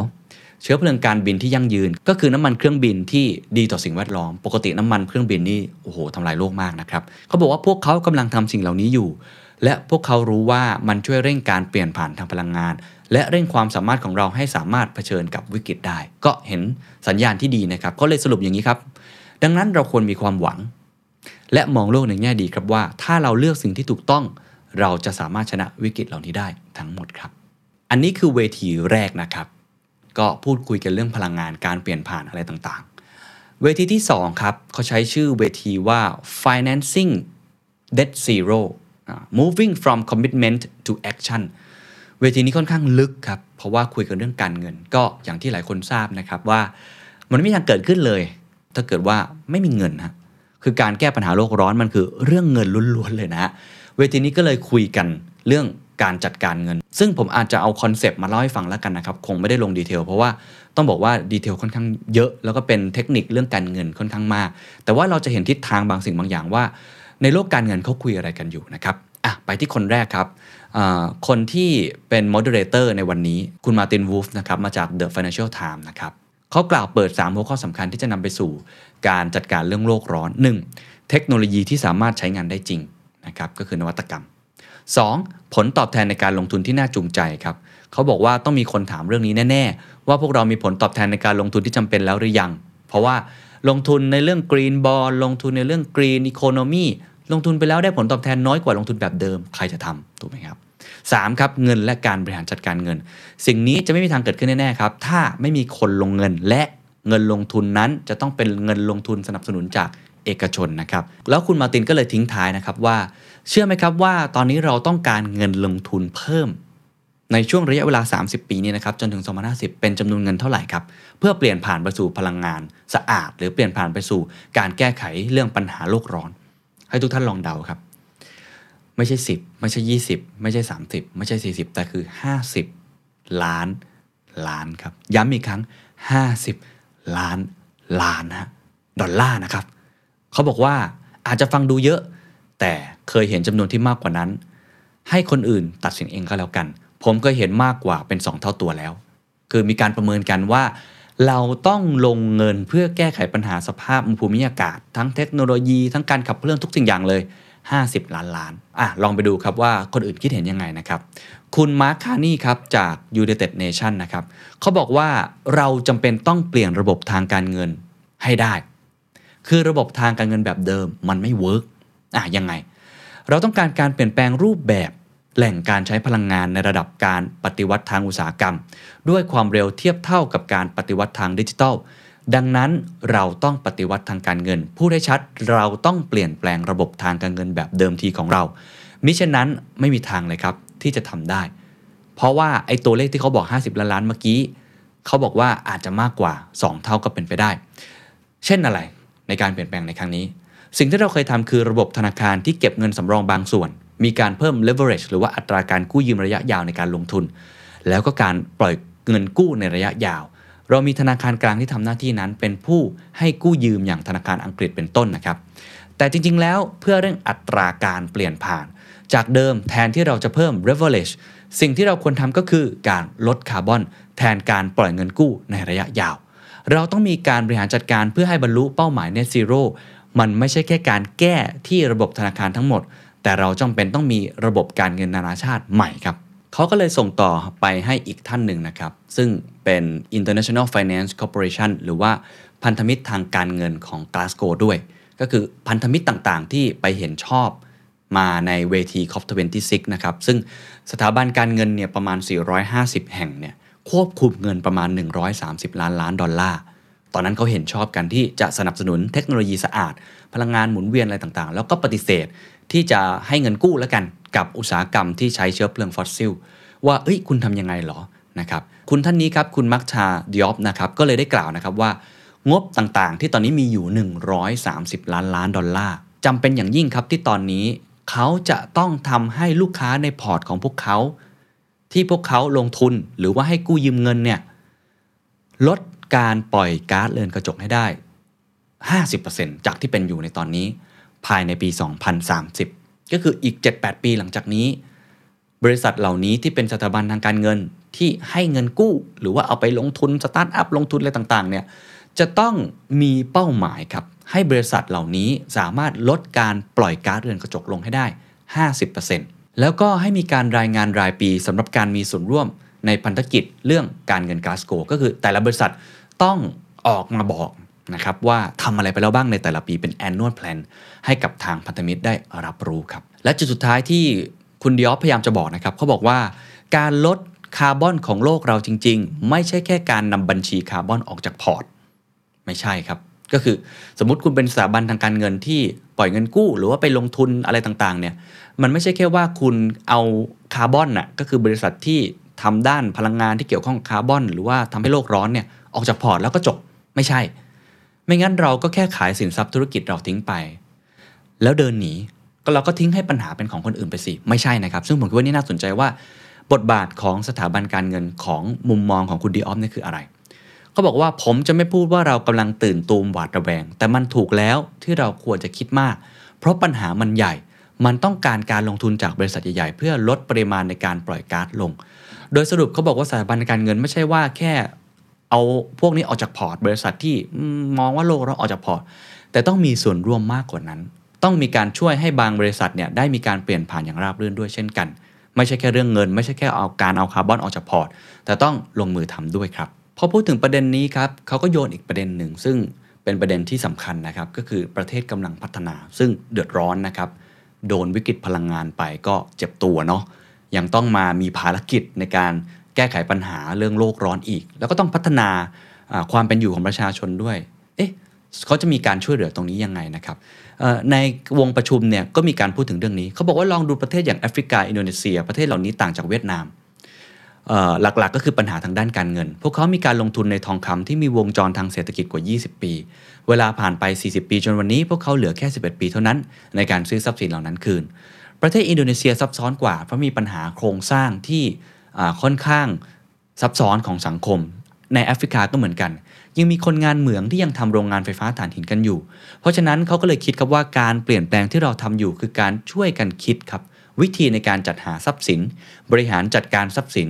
เชื้อเพลิงการบินที่ยั่งยืน ก็คือน้ำมันเครื่องบินที่ดีต่อสิ่งแวดล้อม ปกติน้ำมันเครื่องบินนี่โอ้โหทำลายโลกมากนะครับเขาบอกว่าพวกเขากำลังทำสิ่งเหล่านี้อยู่ และพวกเขารู้ว่ามันช่วยเร่งการเปลี่ยนผ่านทางพลังงาน และเร่งความสามารถของเราให้สามารถเผชิญกับวิกฤตได้ ก็เห็นสัญญาณที่ดีนะครับก็เลยสรุปอย่างนี้ครับ ดังนั้นเราควรมีความหวัง และมองโลกในแง่ดีครับว่า ถ้าเราเลือกสิ่งที่ถูกต้อง เราจะสามารถชนะวิกฤตเหล่านี้ได้ทั้งหมดครับ อันนี้คือเวทีแรกนะครับ ก็พูดคุยกันเรื่องพลังงานการเปลี่ยนผ่านอะไรต่างๆ เวทีที่2ครับเขาใช้ชื่อเวทีว่า financing debt zero moving from commitment to action เวทีนี้ค่อนข้างลึกครับ เพราะว่าคุยกันเรื่องการเงิน ก็อย่างที่หลายคนทราบนะครับว่า มันไม่มีทางเกิดขึ้นเลย ถ้าเกิดว่าไม่มีเงินฮะคือการแก้ปัญหาโลกร้อนมันคือเรื่องเงินล้วนๆเลยนะเวทีนี้ก็เลยคุยกันเรื่องการจัดการเงิน ซึ่งผมอาจจะเอา concept มาเล่าให้ฟังแล้วกันนะครับคงไม่ได้ลง detail เพราะว่าต้องบอกว่า detail ค่อนข้างเยอะ แล้วก็เป็นเทคนิคเรื่องการเงินค่อนข้างมาก แต่ว่าเราจะเห็นทิศทางบางสิ่งบางอย่างว่า ในโลกการเงินเขาคุยอะไรกันอยู่นะครับอะไปที่คนแรกครับคนที่เป็นโมเดเลเตอร์ในวันนี้คุณมาตินวูฟนะครับมาจาก The Financial Times นะครับ เขากล่าวเปิด 3 หัวข้อสำคัญที่จะนำไปสู่การจัดการเรื่องโลกร้อน 1. เทคโนโลยีที่สามารถใช้งานได้จริงนะครับก็คือนวัตกรรม 2. ผลตอบแทนในการลงทุนที่น่าจูงใจครับเขาบอกว่าต้องมีคนถามเรื่องนี้แน่ ๆ ว่าพวกเรามีผลตอบแทนในการลงทุนที่จำเป็นแล้วหรือยัง เพราะว่าลงทุนในเรื่องกรีนบอลลงทุนในเรื่องกรีนอีโคโนมีลงทุนไปแล้วได้ผลตอบแทนน้อยกว่าลงทุนแบบเดิม ใครจะทำถูกไหมครับ 3. ครับเงินและการบริหารจัดการเงิน สิ่งนี้จะไม่มีทางเกิดขึ้นแน่ๆครับถ้าไม่มีคนลงเงินและเงินลงทุนนั้นจะต้องเป็นเงินลงทุนสนับสนุนจากเอกชนนะครับแล้วคุณมาตินก็เลยทิ้งท้ายนะครับว่า เชื่อไหมครับว่าตอนนี้เราต้องการเงินลงทุนเพิ่ม ในช่วงระยะเวลา 30 ปีนี้นะครับจนถึง 2050 เป็นจำนวนเงินเท่าไหร่ครับ เพื่อเปลี่ยนผ่านไปสู่พลังงานสะอาด หรือเปลี่ยนผ่านไปสู่การแก้ไขเรื่องปัญหาโลกร้อน ให้ทุกท่านลองเดาครับ ไม่ใช่ 10 ไม่ใช่ 20 ไม่ใช่ 30 ไม่ใช่ 40 แต่คือ 50 ล้านล้านครับ ย้ำอีกครั้ง 50 ล้านล้านนะดอลลาร์นะครับเขาบอกว่าอาจจะฟังดูเยอะ แต่เคยเห็นจำนวนที่มากกว่านั้น ให้คนอื่นตัดสินเองก็แล้วกัน ผมก็เห็นมากกว่าเป็น 2 เท่าตัวแล้ว คือมีการประเมินกันว่า เราต้องลงเงินเพื่อแก้ไขปัญหาสภาพภูมิอากาศ ทั้งเทคโนโลยี ทั้งการขับเคลื่อนทุกสิ่งอย่างเลย 50 ล้านล้านอะลองไปดูครับว่าคนอื่นคิดเห็นยังไงนะครับ คุณมาร์คคาร์นีย์ครับจาก United Nation นะครับเขาบอกว่าเราจำเป็นต้องเปลี่ยนระบบทางการเงินให้ได้ คือระบบทางการเงินแบบเดิมมันไม่ work อะยังไง เราต้องการการเปลี่ยนแปลงรูปแบบแหล่งการใช้พลังงานในระดับการปฏิวัติทางอุตสาหกรรม ด้วยความเร็วเทียบเท่ากับการปฏิวัติทางดิจิทัล ดังนั้นเราต้องปฏิวัติทางการเงิน ผู้ได้ชัดเราต้องเปลี่ยนแปลงระบบทางการเงินแบบเดิมทีของเรา มิฉะนั้นไม่มีทางเลยครับที่จะทำได้ เพราะว่าไอ้ตัวเลขที่เขาบอก 50 ล้านล้านเมื่อกี้ เขาบอกว่าอาจจะมากกว่า 2 เท่าก็เป็นไปได้ เช่นอะไรในการเปลี่ยนแปลงในครั้งนี้ สิ่งที่เราเคยทำคือระบบธนาคารที่เก็บเงินสำรองบางส่วน มีการเพิ่ม leverage หรือว่าอัตราการกู้ยืมระยะยาวในการลงทุน แล้วก็การปล่อยเงินกู้ในระยะยาว เรามีธนาคารกลางที่ทำหน้าที่นั้น เป็นผู้ให้กู้ยืมอย่างธนาคารอังกฤษเป็นต้นนะครับ แต่จริงๆ แล้วเพื่อเร่งอัตราการเปลี่ยนผ่าน จากเดิมแทนที่เราจะเพิ่ม leverage สิ่งที่เราควรทำก็คือการลดคาร์บอน แทนการปล่อยเงินกู้ในระยะยาว เราต้องมีการบริหารจัดการเพื่อให้บรรลุเป้าหมาย net zero มันไม่ใช่แค่การแก้ที่ระบบธนาคารทั้งหมด แต่เราจำเป็นต้องมีระบบการเงินนานาชาติใหม่ครับ เขาก็เลยส่งต่อไปให้อีกท่านหนึ่งนะครับ ซึ่งเป็น International Finance Corporation หรือว่าพันธมิตรทางการเงินของ Glasgow ด้วย ก็คือพันธมิตรต่างๆ ที่ไปเห็นชอบมาในเวที COP26 นะครับ ซึ่งสถาบันการเงินเนี่ยประมาณ 450 แห่งเนี่ยควบคุมเงินประมาณ 130 ล้านล้านดอลลาร์ ตอนนั้นเขาเห็นชอบกันที่จะสนับสนุนเทคโนโลยีสะอาด พลังงานหมุนเวียนอะไรต่างๆ แล้วก็ปฏิเสธ ที่จะให้เงินกู้แล้วกันกับอุตสาหกรรมที่ใช้เชื้อเพลิงฟอสซิล ว่าเอ้ยคุณทำยังไงหรอนะครับคุณท่านนี้ครับคุณมักตาร์ ดิออปนะครับก็เลยได้กล่าวนะครับว่างบต่างๆ ที่ตอนนี้มีอยู่ 130 ล้านล้านดอลลาร์จำเป็นอย่างยิ่งครับที่ตอนนี้เขาจะต้องทำให้ลูกค้าในพอร์ตของพวกเขา ที่พวกเขาลงทุนหรือว่าให้กู้ยืมเงินเนี่ยลดการปล่อยก๊าซเรือนกระจกให้ได้ 50%จากที่เป็นอยู่ในตอนนี้ ภายในปี 2030 ก็คืออีก 7-8 ปีหลังจากนี้ บริษัทเหล่านี้ที่เป็นสถาบันทางการเงินที่ให้เงินกู้ หรือว่าเอาไปลงทุนสตาร์ทอัพลงทุนอะไรต่างๆเนี่ยจะต้องมีเป้าหมายครับให้บริษัทเหล่านี้สามารถลดการปล่อยก๊าซเรือนกระจกลงให้ได้ 50%แล้วก็ให้มีการรายงานรายปีสำหรับการมีส่วนร่วมในพันธกิจเรื่องการเงินกลาสโกว์ ก็คือแต่ละบริษัทต้องออกมาบอก นะครับว่าทำอะไรไปแล้วบ้างในแต่ละปีเป็น annual plan ให้กับทางพันธมิตรได้รับรู้ครับ และจุดสุดท้ายที่คุณดิออปพยายามจะบอกนะครับเขาบอกว่าการลดคาร์บอนของโลกเราจริง ๆ ไม่ใช่แค่การนำบัญชีคาร์บอนออกจากพอร์ต ไม่ใช่ครับ ก็คือสมมติคุณเป็นสถาบันทางการเงินที่ปล่อยเงินกู้ หรือว่าไปลงทุนอะไรต่างๆเนี่ยมันไม่ใช่แค่ว่าคุณเอาคาร์บอนน่ะก็คือบริษัทที่ทำด้านพลังงานที่เกี่ยวข้องคาร์บอน หรือว่าทำให้โลกร้อนเนี่ยออกจากพอร์ตแล้วก็จบไม่ใช่ ไม่งั้นเราก็แค่ขายสินทรัพย์ธุรกิจเราทิ้งไป แล้วเดินหนีก็เราก็ทิ้งให้ปัญหาเป็นของคนอื่นไปสิ ไม่ใช่นะครับ ซึ่งผมคิดว่านี่น่าสนใจว่า บทบาทของสถาบันการเงินของมุมมองของคุณดิออปนี่คืออะไรเขาบอกว่าผมจะไม่พูดว่าเรากำลังตื่นตูมหวาดระแวง แต่มันถูกแล้วที่เราควรจะคิดมาก เพราะปัญหามันใหญ่ มันต้องการการลงทุนจากบริษัทใหญ่ๆเพื่อลดปริมาณในการปล่อยก๊าซลง โดยสรุปเขาบอกว่าสถาบันการเงินไม่ใช่ว่าแค่ เอาพวกนี้ออกจากพอร์ต บริษัทที่มองว่าโลกร้อนออกจากพอร์ต แต่ต้องมีส่วนร่วมมากกว่านั้น ต้องมีการช่วยให้บางบริษัทเนี่ยได้มีการเปลี่ยนผ่านอย่างราบรื่นด้วยเช่นกัน ไม่ใช่แค่เรื่องเงิน ไม่ใช่แค่เอาการเอาคาร์บอนออกจากพอร์ต แต่ต้องลงมือทำด้วยครับพอพูดถึงประเด็นนี้ครับเขาก็โยนอีกประเด็นหนึ่ง ซึ่งเป็นประเด็นที่สำคัญนะครับก็คือประเทศกำลังพัฒนา ซึ่งเดือดร้อนนะครับโดนวิกฤตพลังงานไปก็เจ็บตัวเนาะยังต้องมามีภารกิจในการ แก้ไขปัญหาเรื่องโลกร้อนอีก แล้วก็ต้องพัฒนาความเป็นอยู่ของประชาชนด้วย เอ๊ะเขาจะมีการช่วยเหลือตรงนี้ยังไงนะครับในวงประชุมเนี่ยก็มีการพูดถึงเรื่องนี้ เขาบอกว่าลองดูประเทศอย่างแอฟริกา อินโดนีเซีย ประเทศเหล่านี้ต่างจากเวียดนามหลักๆ ก็คือปัญหาทางด้านการเงิน พวกเขามีการลงทุนในทองคำที่มีวงจรทางเศรษฐกิจกว่า 20 ปี เวลาผ่านไป 40 ปีจนวันนี้ พวกเขาเหลือแค่ 11 ปีเท่านั้น ในการซื้อทรัพย์สินเหล่านั้นคืน ประเทศอินโดนีเซียซับซ้อนกว่าเพราะมีปัญหาโครงสร้างที่ ค่อนข้างซับซ้อนของสังคม ในแอฟริกาก็เหมือนกัน ยังมีคนงานเหมืองที่ยังทำโรงงานไฟฟ้าถ่านหินกันอยู่ เพราะฉะนั้นเขาก็เลยคิดครับว่าการเปลี่ยนแปลงที่เราทำอยู่คือการช่วยกันคิดครับ วิธีในการจัดหาทรัพย์สิน บริหารจัดการทรัพย์สิน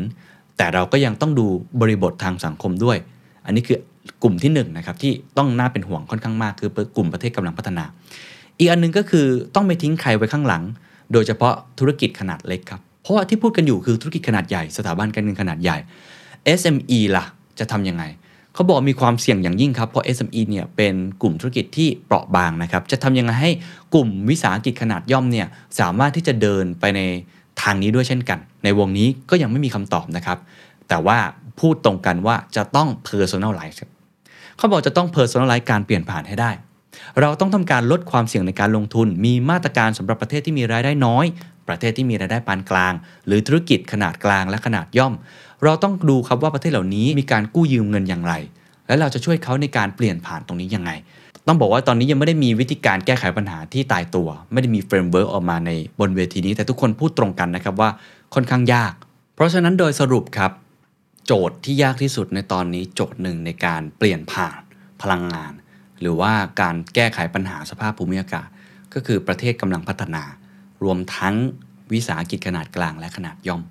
แต่เราก็ยังต้องดูบริบททางสังคมด้วย อันนี้คือกลุ่มที่1นนะครับที่ต้องน่าเป็นห่วงค่อนข้างมาก คือกลุ่มประเทศกำลังพัฒนา อีกอันนึงก็คือต้องไม่ทิ้งใครไว้ข้างหลัง โดยเฉพาะธุรกิจขนาดเล็กครับ เพราะว่าที่พูดกันอยู่คือธุรกิจขนาดใหญ่สถาบันการเงินขนาดใหญ่ SME ล่ะ จะทํำยังไงเขาบอกมีความเสี่ยงอย่างยิ่งครับ เพราะ SME เนี่ยเป็นกลุ่มธุรกิจที่เปราะบางนะครับ จะทำยังไงให้กลุ่มวิสาหกิจขนาดย่อมเนี่ยสามารถที่จะเดินไปในทางนี้ด้วยเช่นกัน ในวงนี้ก็ยังไม่มีคำตอบนะครับ แต่ว่าพูดตรงกันว่าจะต้อง personalize เขาบอกจะต้อง personalize การเปลี่ยนผ่านให้ได้ เราต้องทำการลดความเสี่ยงในการลงทุน มีมาตรการสำหรับประเทศที่มีรายได้น้อย ประเทศที่มีรายได้ปานกลาง หรือธุรกิจขนาดกลางและขนาดย่อม เราต้องดูครับว่าประเทศเหล่านี้มีการกู้ยืมเงินอย่างไร และเราจะช่วยเขาในการเปลี่ยนผ่านตรงนี้ยังไง ต้องบอกว่าตอนนี้ยังไม่ได้มีวิธีการแก้ไขปัญหาที่ตายตัว ไม่ได้มี framework ออกมาในบนเวทีนี้ แต่ทุกคนพูดตรงกันนะครับว่าค่อนข้างยาก เพราะฉะนั้นโดยสรุปครับ โจทย์ที่ยากที่สุดในตอนนี้โจทย์หนึ่งในการเปลี่ยนผ่านพลังงาน หรือว่าการแก้ไขปัญหาสภาพภูมิอากาศ ก็คือประเทศกำลังพัฒนา รวมทั้งวิสาหกิจขนาดกลางและขนาดย่อม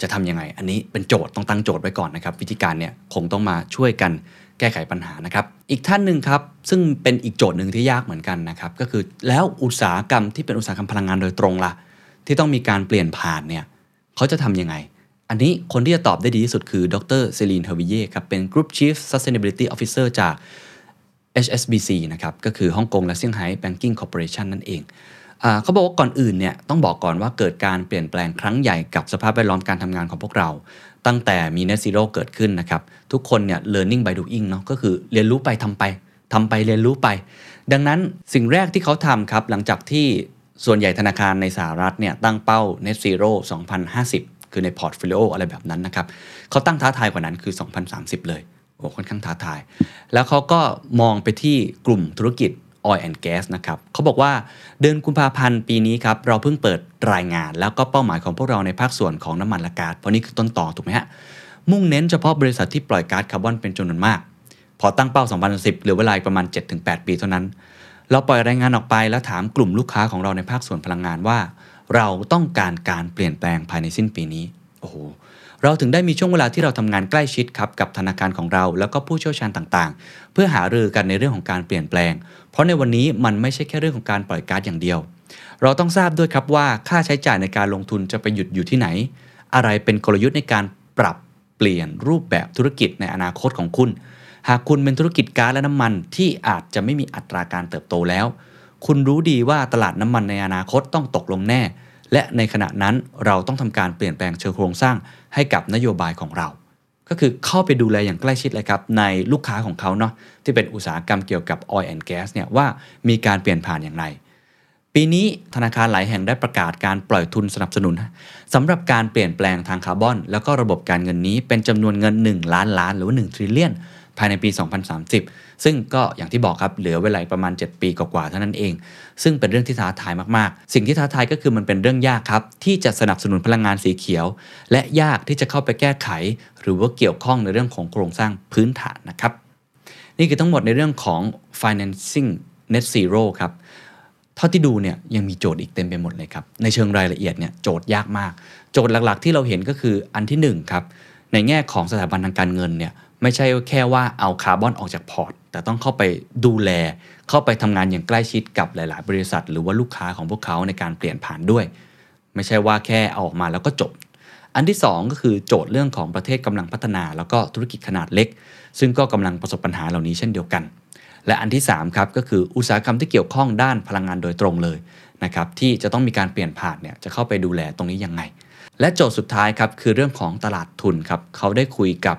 จะทำยังไง อันนี้เป็นโจทย์ต้องตั้งโจทย์ไว้ก่อนนะครับ วิธีการเนี่ยคงต้องมาช่วยกันแก้ไขปัญหานะครับ อีกท่านหนึ่งครับ ซึ่งเป็นอีกโจทย์หนึ่งที่ยากเหมือนกันนะครับ ก็คือแล้วอุตสาหกรรมที่เป็นอุตสาหกรรมพลังงานโดยตรงล่ะ ที่ต้องมีการเปลี่ยนผ่านเนี่ยเขาจะทำยังไง อันนี้คนที่จะตอบได้ดีที่สุดคือดรเซลีนเฮอร์วิเย่ครับเป็น Group Chief Sustainability Officer จาก HSBC นะครับก็คือฮ่องกงและเซี่ยงไฮ้ Banking Corporation นั่นเอง เขาบอกว่าก่อนอื่นเนี่ยต้องบอกก่อนว่าเกิดการเปลี่ยนแปลงครั้งใหญ่กับสภาพแวดล้อมการทำงานของพวกเรา ตั้งแต่มี Net Zero เกิดขึ้นนะครับ ทุกคนเนี่ย learning by doing เนาะก็คือเรียนรู้ไปทำไปทำไปเรียนรู้ไป ดังนั้นสิ่งแรกที่เขาทำครับ หลังจากที่ส่วนใหญ่ธนาคารในสหรัฐเนี่ยตั้งเป้า Net Zero 2050 คือในพอร์ตโฟลิโออะไรแบบนั้นนะครับเขาตั้งท้าทายกว่านั้นคือ 2030 เลยโอ้ค่อนข้างท้าทาย แล้วเขาก็มองไปที่กลุ่มธุรกิจ Oil and Gas นะครับเขาบอกว่าเดือนกุมภาพันธ์ปีนี้ครับเราเพิ่งเปิดรายงาน แล้วก็เป้าหมายของพวกเราในภาคส่วนของน้ำมันและก๊าซเพราะนี่คือต้นต่อถูกไหมฮะมุ่งเน้นเฉพาะบริษัทที่ปล่อยก๊าซคาร์บอนเป็นจำนวนมาก พอตั้งเป้า 2010เหลือเวลาประมาณ 7-8 ปีเท่านั้น เราปล่อยรายงานออกไปแล้วถามกลุ่มลูกค้าของเราในภาคส่วนพลังงานว่า เราต้องการการเปลี่ยนแปลงภายในสิ้นปีนี้โอ้โห เราถึงได้มีช่วงเวลาที่เราทำงานใกล้ชิดครับกับธนาคารของเรา แล้วก็ผู้เชี่ยวชาญต่างๆ เพื่อหารือกันในเรื่องของการเปลี่ยนแปลง เพราะในวันนี้มันไม่ใช่แค่เรื่องของการปล่อยก๊าซอย่างเดียว เราต้องทราบด้วยครับว่าค่าใช้จ่ายในการลงทุนจะไปหยุดอยู่ที่ไหน อะไรเป็นกลยุทธ์ในการปรับเปลี่ยนรูปแบบธุรกิจในอนาคตของคุณ หากคุณเป็นธุรกิจก๊าซและน้ำมันที่อาจจะไม่มีอัตราการเติบโตแล้ว คุณรู้ดีว่าตลาดน้ำมันในอนาคตต้องตกลงแน่ และในขณะนั้นเราต้องทำการเปลี่ยนแปลงเชิงโครงสร้างให้กับนโยบายของเรา ก็คือเข้าไปดูแลอย่างใกล้ชิดเลยครับในลูกค้าของเขาเนาะที่เป็นอุตสาหกรรมเกี่ยวกับ oil and gas เนี่ยว่ามีการเปลี่ยนผ่านอย่างไร ปีนี้ธนาคารหลายแห่งได้ประกาศการปล่อยทุนสนับสนุนสำหรับการเปลี่ยนแปลงทางคาร์บอน แล้วก็ระบบการเงินนี้เป็นจำนวนเงิน 1 ล้านล้านหรือว่า1ทริลเลียน ภายในปี 2030 ซึ่งก็อย่างที่บอกครับเหลือเวลาประมาณ 7 ปีกว่าๆเท่านั้นเอง ซึ่งเป็นเรื่องที่ท้าทายมากๆ สิ่งที่ท้าทายก็คือมันเป็นเรื่องยากครับ ที่จะสนับสนุนพลังงานสีเขียว และยากที่จะเข้าไปแก้ไข หรือว่าเกี่ยวข้องในเรื่องของโครงสร้างพื้นฐานนะครับ นี่คือทั้งหมดในเรื่องของ financing net zero ครับเท่าที่ดูเนี่ยยังมีโจทย์อีกเต็มไปหมดเลยครับ ในเชิงรายละเอียดเนี่ยโจทย์ยากมาก โจทย์หลักๆ ที่เราเห็นก็คืออันที่1ครับในแง่ของสถาบันทางการเงินเนี่ย ไม่ใช่แค่ว่าเอาคาร์บอนออกจากพอร์ต แต่ต้องเข้าไปดูแล เข้าไปทำงานอย่างใกล้ชิดกับหลาย ๆ บริษัท หรือว่าลูกค้าของพวกเขาในการเปลี่ยนผ่านด้วย ไม่ใช่ว่าแค่เอาออกมาแล้วก็จบ อันที่ 2 ก็คือโจทย์เรื่องของประเทศกำลังพัฒนา แล้วก็ธุรกิจขนาดเล็ก ซึ่งก็กำลังประสบปัญหาเหล่านี้เช่นเดียวกัน และอันที่3ครับก็คืออุตสาหกรรมที่เกี่ยวข้องด้านพลังงานโดยตรงเลยนะครับที่จะต้องมีการเปลี่ยนผ่านเนี่ยจะเข้าไปดูแลตรงนี้ยังไง และโจทย์สุดท้ายครับคือเรื่องของตลาดทุนครับเขาได้คุยกับ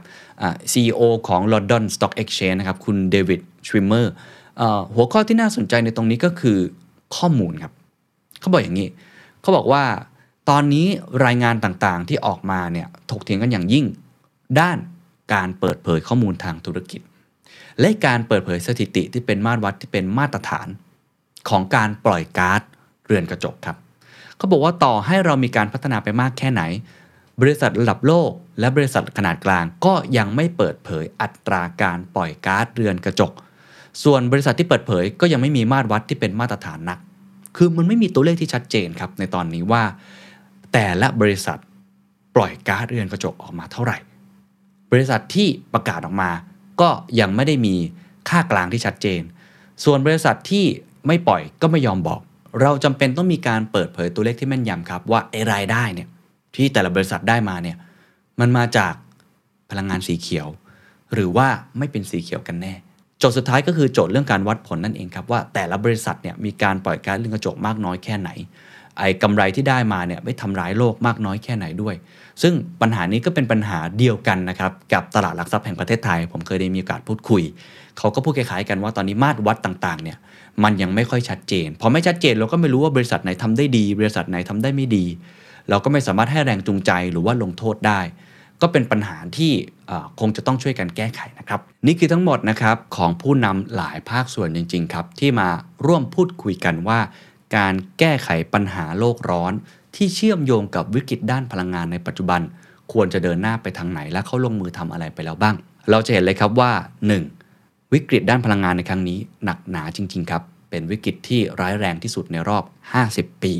CEO ของ London Stock Exchange นะครับ คุณเดวิดชวิมเมอร์หัวข้อที่น่าสนใจในตรงนี้ก็คือข้อมูลครับ เขาบอกอย่างนี้ เขาบอกว่าตอนนี้รายงานต่างๆที่ออกมาเนี่ยถกเถียงกันอย่างยิ่งด้านการเปิดเผยข้อมูลทางธุรกิจ และการเปิดเผยสถิติที่เป็นมาตรวัดที่เป็นมาตรฐาน ของการปล่อยก๊าซเรือนกระจกครับ เขาบอกว่าต่อให้เรามีการพัฒนาไปมากแค่ไหน บริษัทระดับโลก และบริษัทขนาดกลางก็ยังไม่เปิดเผยอัตราการปล่อยก๊าซเรือนกระจก ส่วนบริษัทที่เปิดเผยก็ยังไม่มีมาตรวัดที่เป็นมาตรฐานนัก คือมันไม่มีตัวเลขที่ชัดเจนครับในตอนนี้ว่า แต่ละบริษัทปล่อยก๊าซเรือนกระจกออกมาเท่าไหร่ บริษัทที่ประกาศออกมา ก็ยังไม่ได้มีค่ากลางที่ชัดเจน ส่วนบริษัทที่ไม่ปล่อยก็ไม่ยอมบอก เราจำเป็นต้องมีการเปิดเผยตัวเลขที่แม่นยำครับว่าไอ้รายได้เนี่ยที่แต่ละบริษัทได้มาเนี่ย มันมาจากพลังงานสีเขียว หรือว่าไม่เป็นสีเขียวกันแน่ โจทย์สุดท้ายก็คือโจทย์เรื่องการวัดผลนั่นเองครับว่าแต่ละบริษัทเนี่ยมีการปล่อยก๊าซเรือนกระจกมากน้อยแค่ไหนไอ้กำไรที่ได้มาเนี่ยไม่ทำร้ายโลกมากน้อยแค่ไหนด้วย ซึ่งปัญหานี้ก็เป็นปัญหาเดียวกันนะครับกับตลาดหลักทรัพย์แห่งประเทศไทย ผมเคยได้มีโอกาสพูดคุย เขาก็พูดคล้ายๆกันว่าตอนนี้มาตรวัดต่างๆเนี่ยมันยังไม่ค่อยชัดเจน พอไม่ชัดเจนเราก็ไม่รู้ว่าบริษัทไหนทำได้ดี บริษัทไหนทำได้ไม่ดี เราก็ไม่สามารถให้แรงจูงใจหรือว่าลงโทษได้ ก็เป็นปัญหาที่คงจะต้องช่วยกันแก้ไขนะครับ นี่คือทั้งหมดนะครับของผู้นำหลายภาคส่วนจริง ๆ ครับ ที่มาร่วมพูดคุยกันว่า การแก้ไขปัญหาโลกร้อน ที่เชื่อมโยงกับวิกฤตด้านพลังงานในปัจจุบัน ควรจะเดินหน้าไปทางไหนและเขาลงมือทำอะไรไปแล้วบ้าง เราจะเห็นเลยครับว่า 1. วิกฤตด้านพลังงานในครั้งนี้หนักหนาจริง ๆ ครับ เป็นวิกฤตที่ร้ายแรงที่สุดในรอบ 50 ปี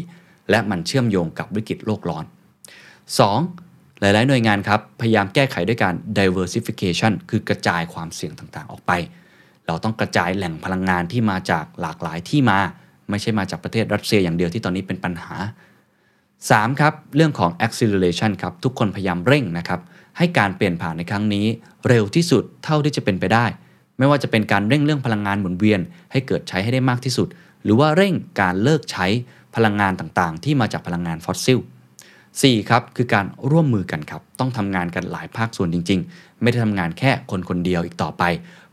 และมันเชื่อมโยงกับวิกฤตโลกร้อน 2. หลาย ๆ หน่วยงานครับพยายามแก้ไขด้วยการ diversification คือกระจายความเสี่ยงต่างๆ ออกไป เราต้องกระจายแหล่งพลังงานที่มาจากหลากหลายที่มา ไม่ใช่มาจากประเทศรัสเซียอย่างเดียวที่ตอนนี้เป็นปัญหา 3. ครับเรื่องของ acceleration ครับทุกคนพยายามเร่งนะครับให้การเปลี่ยนผ่านในครั้งนี้ เร็วที่สุดเท่าที่จะเป็นไปได้ ไม่ว่าจะเป็นการเร่งเรื่องพลังงานหมุนเวียน ให้เกิดใช้ให้ได้มากที่สุด หรือว่าเร่งการเลิกใช้พลังงานต่างๆ ที่มาจากพลังงานฟอสซิล 4. ครับคือการร่วมมือกันครับ ต้องทำงานกันหลายภาคส่วนจริง ๆ ไม่ได้ทำงานแค่คนคนเดียวอีกต่อไป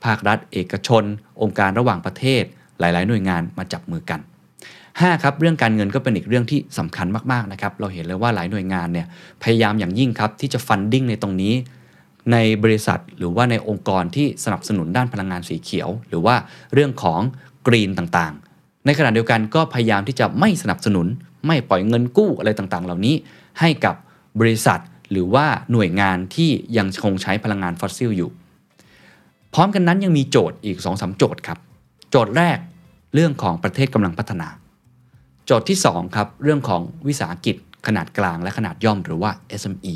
ภาครัฐ เอกชน องค์การระหว่างประเทศ หลาย ๆ หน่วยงานมาจับมือกัน 5. ครับเรื่องการเงินก็เป็นอีกเรื่องที่สำคัญมากๆนะครับเราเห็นเลยว่าหลายหน่วยงานเนี่ยพยายามอย่างยิ่งครับที่จะ funding ในตรงนี้ ในบริษัทหรือว่าในองค์กรที่สนับสนุนด้านพลังงานสีเขียว หรือว่าเรื่องของ green ต่างๆ ในขณะเดียวกันก็พยายามที่จะไม่สนับสนุน ไม่ปล่อยเงินกู้อะไรต่างๆ เหล่านี้ ให้กับบริษัทหรือว่าหน่วยงานที่ยังคงใช้พลังงานฟอสซิลอยู่ พร้อมกันนั้นยังมีโจทย์อีก2อสโจทย์ครับ โจทย์แรกเรื่องของประเทศกำลังพัฒนา โจทย์ที่2ครับเรื่องของวิสาหกิจขนาดกลางและขนาดย่อมหรือว่า SME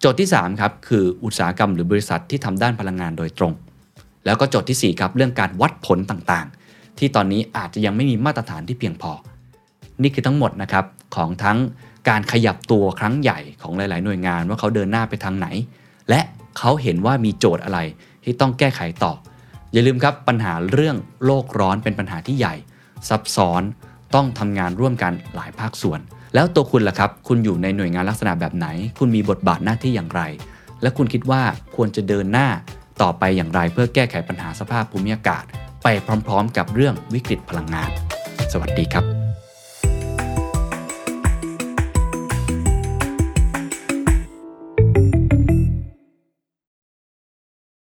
โจทย์ที่3ครับคืออุตสาหกรรมหรือบริษัทที่ทำด้านพลังงานโดยตรง แล้วก็โจทย์ที่4ครับเรื่องการวัดผลต่างๆ ที่ตอนนี้อาจจะยังไม่มีมาตรฐานที่เพียงพอ นี่คือทั้งหมดนะครับของทั้งการขยับตัวครั้งใหญ่ของหลาย ๆ หน่วยงานว่าเขาเดินหน้าไปทางไหน และเขาเห็นว่ามีโจทย์อะไรที่ต้องแก้ไขต่อ อย่าลืมครับปัญหาเรื่องโลกร้อนเป็นปัญหาที่ใหญ่ ซับซ้อนต้องทำงานร่วมกันหลายภาคส่วน แล้วตัวคุณล่ะครับ คุณอยู่ในหน่วยงานลักษณะแบบไหน คุณมีบทบาทหน้าที่อย่างไร และคุณคิดว่าควรจะเดินหน้าต่อไปอย่างไร เพื่อแก้ไขปัญหาสภาพภูมิอากาศ ไปพร้อมๆ กับเรื่องวิกฤตพลังงาน สวัสดีครับ